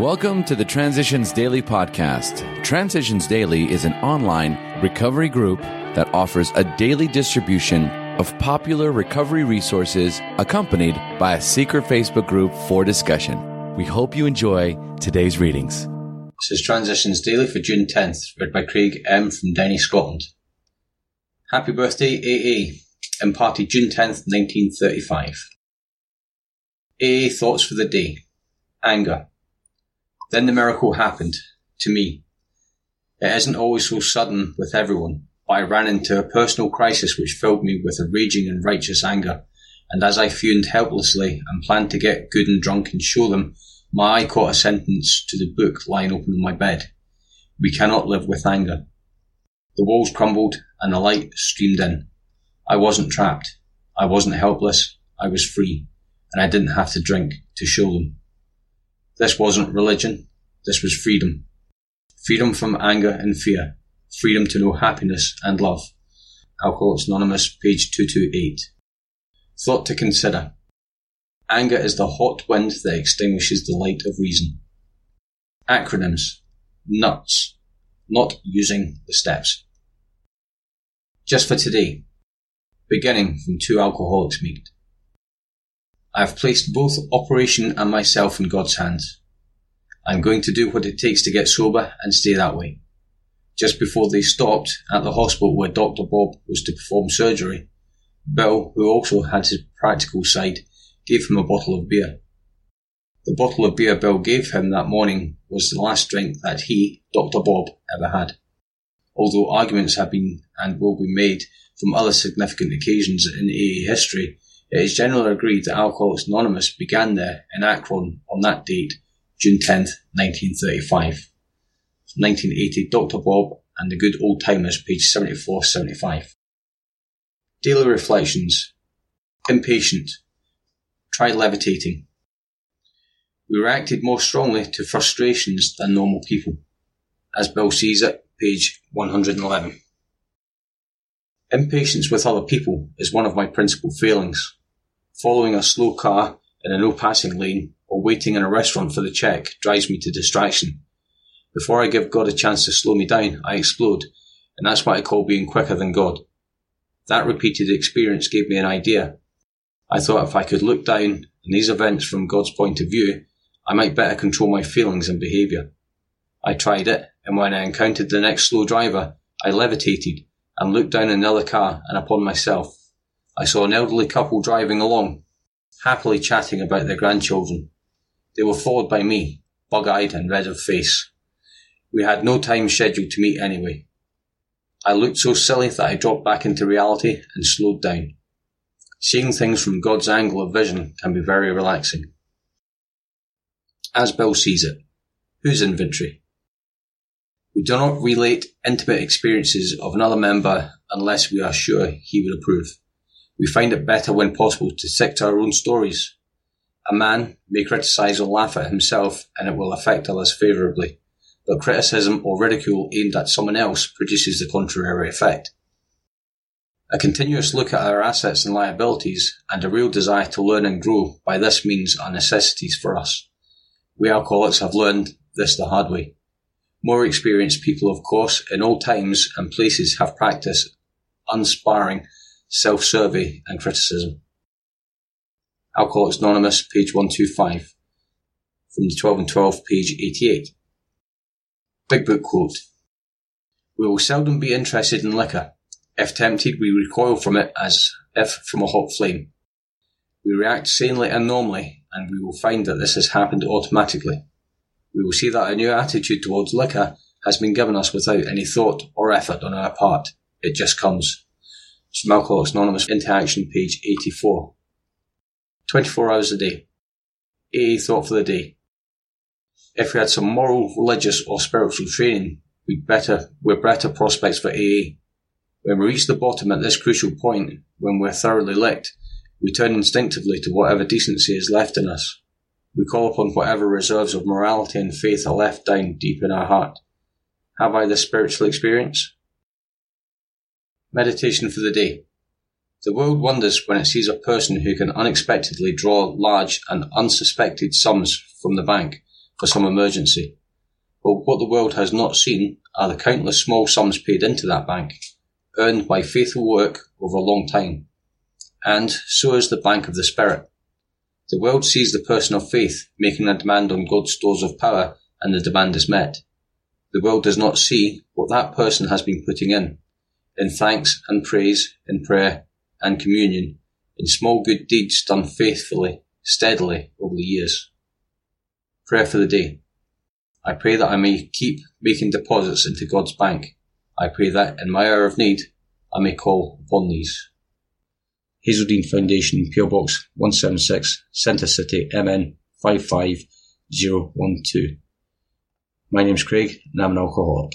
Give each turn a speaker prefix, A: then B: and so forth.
A: Welcome to the Transitions Daily podcast. Transitions Daily is an online recovery group that offers a daily distribution of popular recovery resources accompanied by a secret Facebook group for discussion. We hope you enjoy today's readings.
B: This is Transitions Daily for June 10th, read by Craig M. from Denny, Scotland. Happy birthday, AA, and party June 10th, 1935. AA thoughts for the day. Anger. Then the miracle happened. To me. It isn't always so sudden with everyone, but I ran into a personal crisis which filled me with a raging and righteous anger, and as I fumed helplessly and planned to get good and drunk and show them, my eye caught a sentence to the book lying open on my bed. We cannot live with anger. The walls crumbled and the light streamed in. I wasn't trapped. I wasn't helpless. I was free, and I didn't have to drink to show them. This wasn't religion. This was freedom. Freedom from anger and fear. Freedom to know happiness and love. Alcoholics Anonymous, page 228. Thought to consider. Anger is the hot wind that extinguishes the light of reason. Acronyms. Nuts. Not using the steps. Just for today. Beginning from two alcoholics meet. I have placed both operation and myself in God's hands. I'm going to do what it takes to get sober and stay that way. Just before they stopped at the hospital where Dr. Bob was to perform surgery, Bill, who also had his practical side, gave him a bottle of beer. The bottle of beer Bill gave him that morning was the last drink that he, Dr. Bob, ever had. Although arguments have been and will be made from other significant occasions in AA history it is generally agreed that Alcoholics Anonymous began there in Akron on that date, June 10th, 1935. 1980, Dr. Bob and the Good Old Timers, page 74-75. Daily Reflections. Impatient. Try levitating. We reacted more strongly to frustrations than normal people. As Bill sees it, page 111. Impatience with other people is one of my principal failings following a slow car in a no passing lane, or waiting in a restaurant for the check drives me to distraction. Before I give God a chance to slow me down, I explode, and that's what I call being quicker than God. That repeated experience gave me an idea. I thought if I could look down on these events from God's point of view, I might better control my feelings and behaviour. I tried it, and when I encountered the next slow driver, I levitated and looked down in the other car and upon myself. I saw an elderly couple driving along, happily chatting about their grandchildren. They were followed by me, bug-eyed and red of face. We had no time scheduled to meet anyway. I looked so silly that I dropped back into reality and slowed down. Seeing things from God's angle of vision can be very relaxing. As Bill sees it, whose inventory? We do not relate intimate experiences of another member unless we are sure he would approve. We find it better when possible to stick to our own stories. A man may criticize or laugh at himself and it will affect others favorably, but criticism or ridicule aimed at someone else produces the contrary effect. A continuous look at our assets and liabilities and a real desire to learn and grow by this means are necessities for us. We alcoholics have learned this the hard way. More experienced people, of course, in all times and places have practiced unsparing self-survey and criticism. Alcoholics Anonymous, page 125. From the 12 and 12, page 88. Big Book quote. We will seldom be interested in liquor. If tempted, we recoil from it as if from a hot flame. We react sanely and normally, and we will find that this has happened automatically. We will see that a new attitude towards liquor has been given us without any thought or effort on our part. It just comes from Alcoholics Anonymous Interaction, page 84. 24 hours a day. AA thought for the day. If we had some moral, religious, or spiritual training, we'd better, we're better prospects for AA. When we reach the bottom at this crucial point, when we're thoroughly licked, we turn instinctively to whatever decency is left in us. We call upon whatever reserves of morality and faith are left down deep in our heart. Have I this spiritual experience? Meditation for the day. The world wonders when it sees a person who can unexpectedly draw large and unsuspected sums from the bank for some emergency. But what the world has not seen are the countless small sums paid into that bank, earned by faithful work over a long time. And so is the bank of the Spirit. The world sees the person of faith making a demand on God's stores of power and the demand is met. The world does not see what that person has been putting in, in thanks and praise, in prayer and communion, in small good deeds done faithfully, steadily over the years. Prayer for the day. I pray that I may keep making deposits into God's bank. I pray that in my hour of need, I may call upon these. Hazelden Foundation, PO Box 176, Centre City, MN 55012. My name's Craig, and I'm an alcoholic.